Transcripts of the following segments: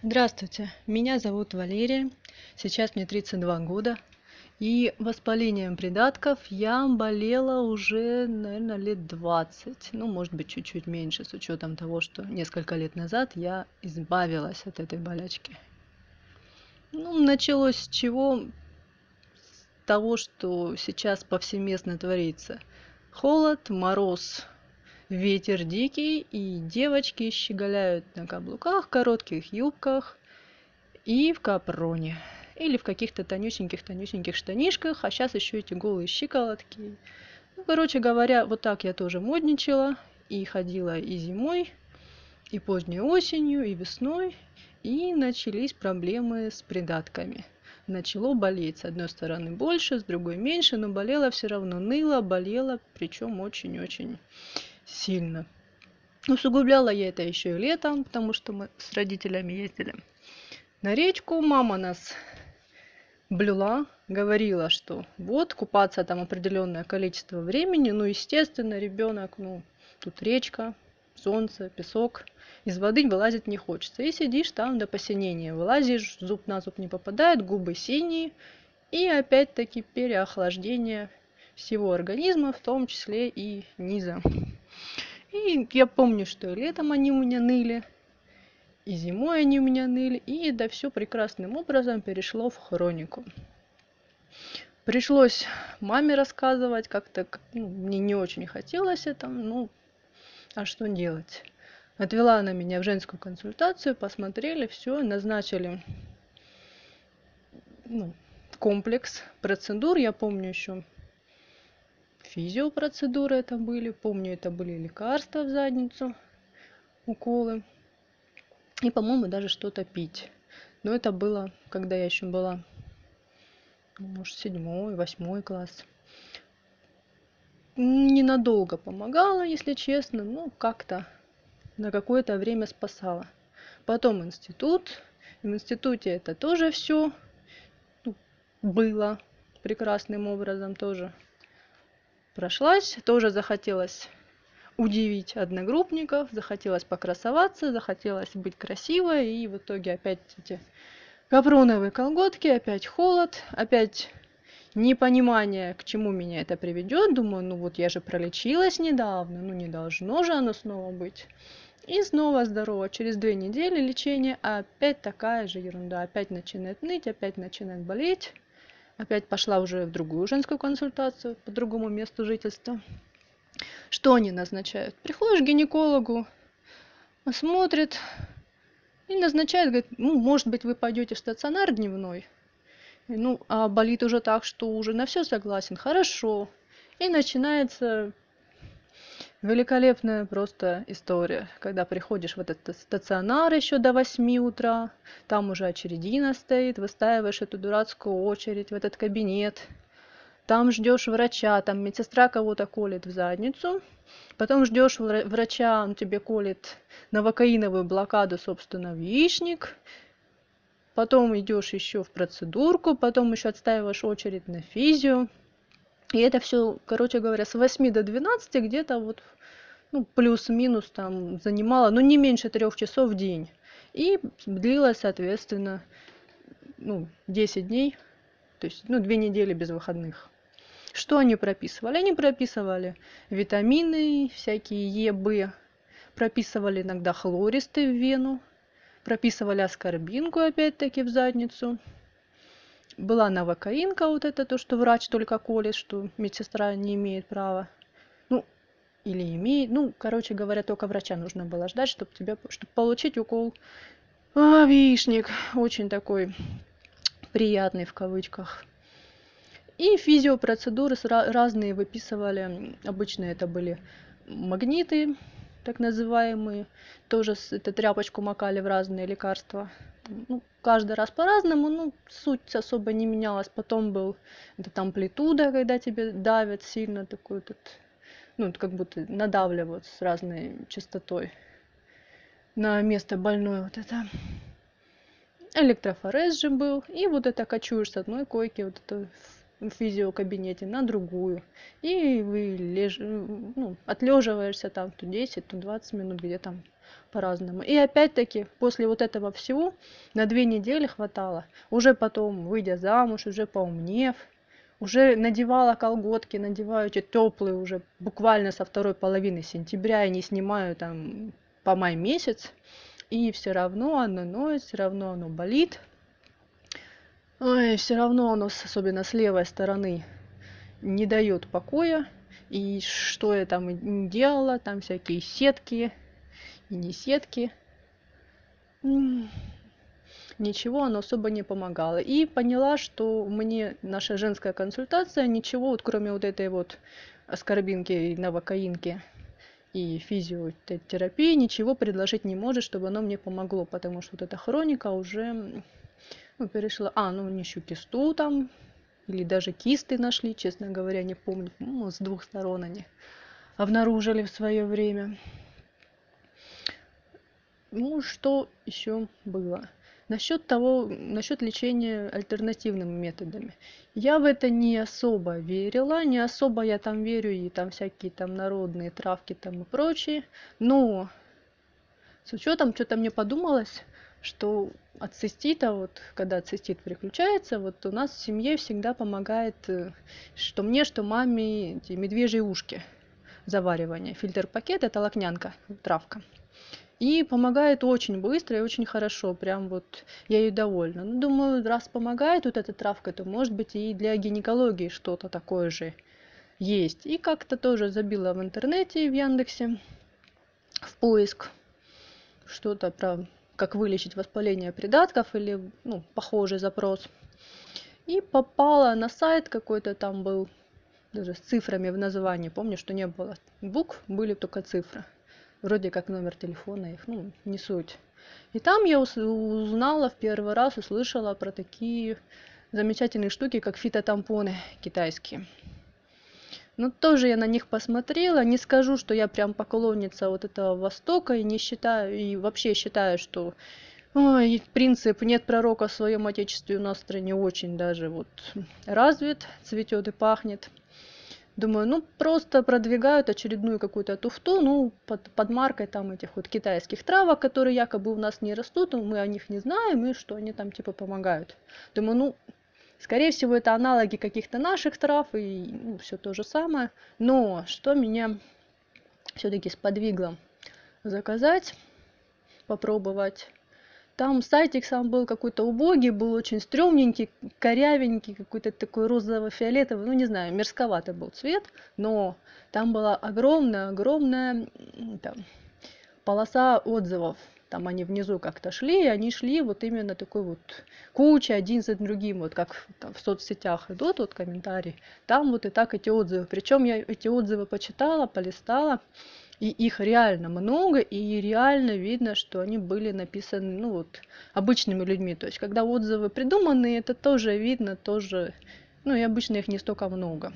Здравствуйте, меня зовут Валерия, сейчас мне 32 года, и воспалением придатков я болела уже, наверное, лет 20, ну, может быть, чуть-чуть меньше, с учетом того, что несколько лет назад я избавилась от этой болячки. Ну, началось с чего? С того, что сейчас повсеместно творится. Холод, мороз, ветер дикий, и девочки щеголяют на каблуках, коротких юбках и в капроне. Или в каких-то тонюсеньких-тонюсеньких штанишках, а сейчас еще эти голые щиколотки. Ну, короче говоря, вот так я тоже модничала и ходила и зимой, и поздней осенью, и весной, и начались проблемы с придатками. Начало болеть. С одной стороны больше, с другой меньше, но болела все равно. Ныла, болела, причем очень-очень сильно. Усугубляла я это еще и летом, потому что мы с родителями ездили на речку. Мама нас блюла, говорила, что вот купаться там определенное количество времени. Ну, естественно, ребенок, ну, тут речка, солнце, песок. Из воды вылазить не хочется. И сидишь там до посинения. Вылазишь, зуб на зуб не попадает, губы синие. И опять-таки переохлаждение всего организма, в том числе и низа. И я помню, что летом они у меня ныли, и зимой они у меня ныли, и да все прекрасным образом перешло в хронику. Пришлось маме рассказывать, как-то ну, мне не очень хотелось это, ну, а что делать? Отвела она меня в женскую консультацию, посмотрели, все, назначили ну, комплекс процедур. Я помню еще физиопроцедуры это были. Помню, это были лекарства в задницу, уколы. И, по-моему, даже что-то пить. Но это было, когда я еще была, может, седьмой, восьмой класс. Ненадолго помогала, если честно, ну, как-то на какое-то время спасала. Потом институт. В институте это тоже все ну, было прекрасным образом тоже прошлась, тоже захотелось удивить одногруппников, захотелось покрасоваться, захотелось быть красивой, и в итоге опять эти капроновые колготки, опять холод, опять непонимание, к чему меня это приведет. Думаю, ну вот я же пролечилась недавно, ну не должно же оно снова быть. И снова здорово. Через две недели лечения опять такая же ерунда. Опять начинает ныть, опять начинает болеть. Опять пошла уже в другую женскую консультацию по другому месту жительства. Что они назначают? Приходишь к гинекологу, смотрит и назначает, говорит, ну, может быть, вы пойдете в стационар дневной. Ну, а болит уже так, что уже на все согласен. Хорошо. И начинается Великолепная просто история, когда приходишь в этот стационар еще до 8 утра, там уже очередина стоит, выстаиваешь эту дурацкую очередь в этот кабинет, там ждешь врача, там медсестра кого-то колет в задницу, потом ждешь врача, он тебе колет новокаиновую блокаду, собственно, в яичник, потом идешь еще в процедурку, потом еще отстаиваешь очередь на физию, и это все, короче говоря, с 8 до 12 где-то вот, ну, плюс-минус там занимало, ну, не меньше трех часов в день. И длилось, соответственно, ну, 10 дней, то есть, ну, две недели без выходных. Что они прописывали? Они прописывали витамины, всякие Е, Б, прописывали иногда хлористы в вену, прописывали аскорбинку опять-таки в задницу, была новокаинка, вот это то, что врач только колет, что медсестра не имеет права. Ну, или имеет. Ну, короче говоря, только врача нужно было ждать, чтобы тебе, чтобы получить укол. А, вишник. Очень такой приятный в кавычках. И физиопроцедуры разные выписывали. Обычно это были магниты, так называемые. Тоже это тряпочку макали в разные лекарства ну, каждый раз по-разному, ну, суть особо не менялась. Потом был это амплитуда, когда тебе давят сильно такой этот, ну, как будто надавливают с разной частотой на место больное вот это. Электрофорез же был. И вот это качуешь с одной койки, вот это в физиокабинете на другую. И вы леж... ну, отлеживаешься там то 10, то 20 минут, где там по-разному. И опять-таки, после вот этого всего, на две недели хватало. Уже потом, выйдя замуж, уже поумнев, уже надевала колготки, надеваю эти теплые уже буквально со второй половины сентября и не снимаю там по май месяц. И все равно оно ноет, все равно оно болит. Ой, все равно оно, особенно с левой стороны, не дает покоя. И что я там делала, там всякие сетки и не сетки. Ничего оно особо не помогало. И поняла, что мне наша женская консультация ничего, вот кроме вот этой вот аскорбинки и новокаинки и физиотерапии, ничего предложить не может, чтобы оно мне помогло, потому что вот эта хроника уже перешла. А, ну, еще кисту там или даже кисты нашли, честно говоря, не помню, ну, с двух сторон они обнаружили в свое время. Ну, что еще было? Насчет того, насчет лечения альтернативными методами. Я в это не особо верила, не особо я там верю и там всякие там народные травки там и прочие. Но с учетом, что-то мне подумалось, что от цистита, вот когда цистит переключается, вот у нас в семье всегда помогает, э, что мне, что маме, эти медвежьи ушки заваривание. Фильтр-пакет это лакнянка, травка. И помогает очень быстро и очень хорошо, прям вот я ей довольна. Ну, думаю, раз помогает вот эта травка, то может быть и для гинекологии что-то такое же есть. И как-то тоже забила в интернете, в Яндексе, в поиск что-то про как вылечить воспаление придатков или ну, похожий запрос. И попала на сайт какой-то там был, даже с цифрами в названии. Помню, что не было букв, были только цифры. Вроде как номер телефона их, ну, не суть. И там я узнала в первый раз, услышала про такие замечательные штуки, как фитотампоны китайские. Ну, тоже я на них посмотрела. Не скажу, что я прям поклонница вот этого Востока и не считаю, и вообще считаю, что ой, принцип «нет пророка в своем отечестве» у нас в стране очень даже вот развит, цветет и пахнет. Думаю, ну просто продвигают очередную какую-то туфту, ну под, под маркой там этих вот китайских травок, которые якобы у нас не растут, мы о них не знаем, и что они там типа помогают. Думаю, ну Скорее всего, это аналоги каких-то наших трав и ну, все то же самое. Но что меня все-таки сподвигло заказать, попробовать. Там сайтик сам был какой-то убогий, был очень стрёмненький, корявенький, какой-то такой розово-фиолетовый, ну не знаю, мерзковатый был цвет, но там была огромная-огромная полоса отзывов там они внизу как-то шли, и они шли вот именно такой вот куча один за другим, вот как там, в соцсетях идут вот комментарии, там вот и так эти отзывы. Причем я эти отзывы почитала, полистала, и их реально много, и реально видно, что они были написаны, ну вот, обычными людьми. То есть, когда отзывы придуманные, это тоже видно, тоже, ну и обычно их не столько много.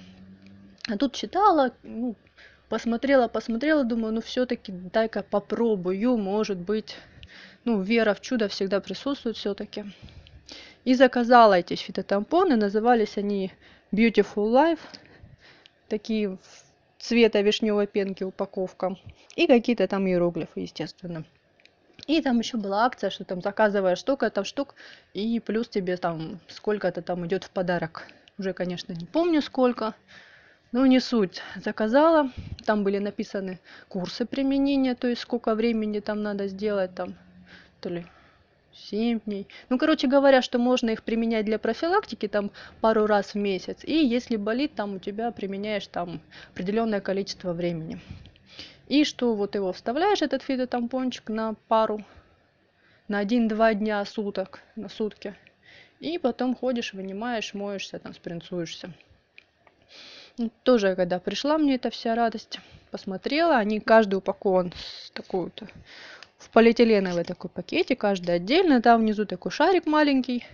А тут читала, ну, посмотрела, посмотрела, думаю, ну все-таки дай-ка попробую, может быть, ну вера в чудо всегда присутствует все-таки. И заказала эти фитотампоны, назывались они Beautiful Life, такие цвета вишневой пенки упаковка, и какие-то там иероглифы, естественно. И там еще была акция, что там заказывая штука, там штук, и плюс тебе там сколько-то там идет в подарок. Уже, конечно, не помню сколько, ну, не суть. Заказала. Там были написаны курсы применения, то есть сколько времени там надо сделать, там, то ли 7 дней. Ну, короче говоря, что можно их применять для профилактики там пару раз в месяц. И если болит, там у тебя применяешь там определенное количество времени. И что вот его вставляешь, этот фитотампончик, на пару, на 1-2 дня суток, на сутки. И потом ходишь, вынимаешь, моешься, там, спринцуешься. Ну, тоже, когда пришла мне эта вся радость, посмотрела, они каждый упакован с такой вот в полиэтиленовый такой пакете, каждый отдельно. Там внизу такой шарик маленький,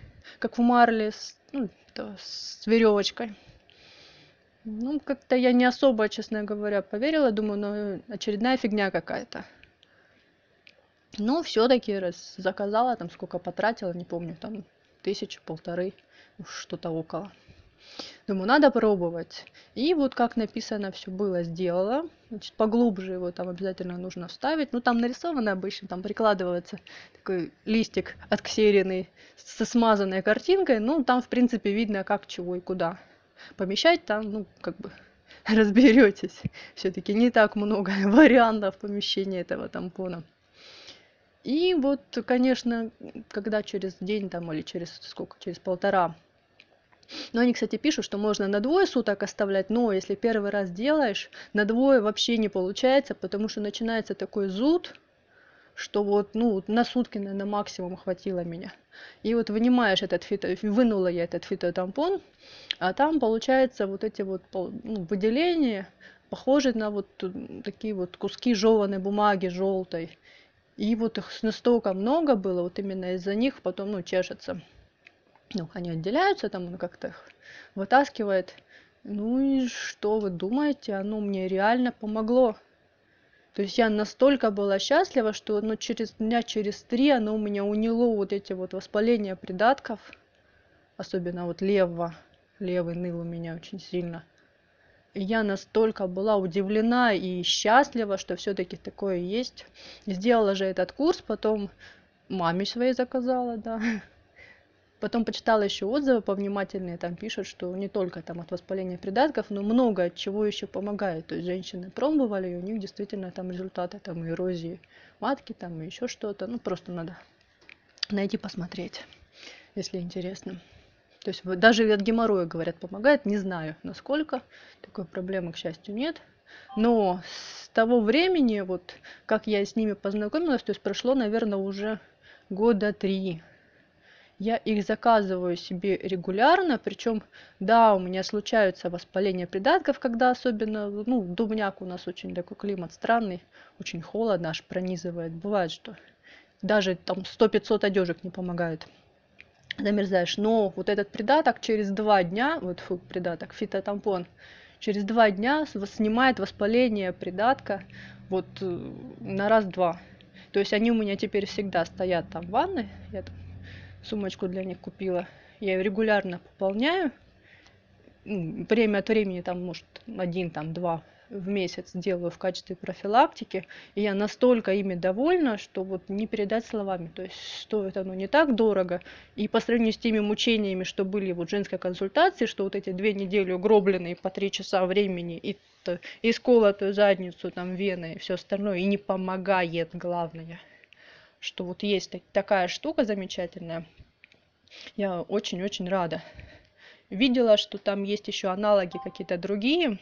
как в марле, с, ну, с веревочкой. Ну, как-то я не особо, честно говоря, поверила. Думаю, ну, очередная фигня какая-то. Но все-таки раз заказала, там сколько потратила, не помню, там тысячу, полторы, что-то около. Думаю, надо пробовать. И вот как написано, все было, сделала. Значит, поглубже его там обязательно нужно вставить. Ну, там нарисовано обычно, там прикладывается такой листик отксеренный со смазанной картинкой. Ну, там, в принципе, видно, как, чего и куда помещать. Там, ну, как бы разберетесь. Все-таки не так много вариантов помещения этого тампона. И вот, конечно, когда через день там или через сколько, через полтора но они, кстати, пишут, что можно на двое суток оставлять, но если первый раз делаешь, на двое вообще не получается, потому что начинается такой зуд, что вот, ну, на сутки, наверное, максимум хватило меня. И вот вынимаешь этот фито, вынула я этот фитотампон, а там получается вот эти вот ну, выделения, похожие на вот такие вот куски жеванной бумаги желтой. И вот их настолько много было, вот именно из-за них потом, ну, чешется. Ну, они отделяются, там он как-то их вытаскивает. Ну и что вы думаете, оно мне реально помогло. То есть я настолько была счастлива, что ну, через дня через три оно у меня уняло вот эти вот воспаления придатков. Особенно вот левого. Левый ныл у меня очень сильно я настолько была удивлена и счастлива, что все-таки такое есть. Сделала же этот курс, потом маме своей заказала, да. Потом почитала еще отзывы повнимательнее, там пишут, что не только там от воспаления придатков, но много от чего еще помогает. То есть женщины пробовали, и у них действительно там результаты там эрозии матки, там и еще что-то. Ну, просто надо найти, посмотреть, если интересно. То есть даже от геморроя, говорят, помогает. Не знаю, насколько. Такой проблемы, к счастью, нет. Но с того времени, вот как я с ними познакомилась, то есть прошло, наверное, уже года три. Я их заказываю себе регулярно, причем, да, у меня случаются воспаления придатков, когда особенно, ну, дубняк у нас очень такой климат странный, очень холодно, аж пронизывает. Бывает, что даже там 100-500 одежек не помогают замерзаешь. Но вот этот придаток через два дня, вот фу, придаток, фитотампон, через два дня снимает воспаление придатка вот э, на раз-два. То есть они у меня теперь всегда стоят там в ванной. Я там сумочку для них купила. Я ее регулярно пополняю. Время от времени там, может, один, там, два в месяц делаю в качестве профилактики, и я настолько ими довольна, что вот не передать словами. То есть стоит оно не так дорого, и по сравнению с теми мучениями, что были вот в женской консультации, что вот эти две недели угробленные по три часа времени, и, и сколотую задницу, там, вены и все остальное, и не помогает, главное, что вот есть такая штука замечательная, я очень-очень рада. Видела, что там есть еще аналоги какие-то другие,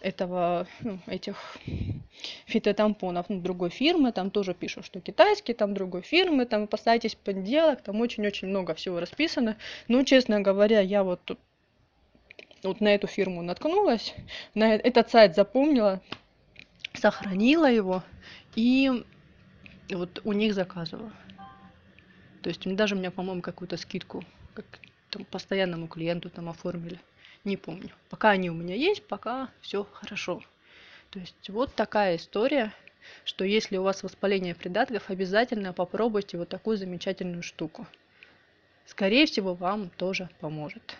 этого, ну, этих фитотампонов ну, другой фирмы, там тоже пишут, что китайские, там другой фирмы, там опасайтесь подделок, там очень-очень много всего расписано. Но, честно говоря, я вот, вот на эту фирму наткнулась, на э, этот сайт запомнила, сохранила его и вот у них заказывала. То есть даже у меня, по-моему, какую-то скидку как там, постоянному клиенту там оформили не помню. Пока они у меня есть, пока все хорошо. То есть вот такая история, что если у вас воспаление придатков, обязательно попробуйте вот такую замечательную штуку. Скорее всего, вам тоже поможет.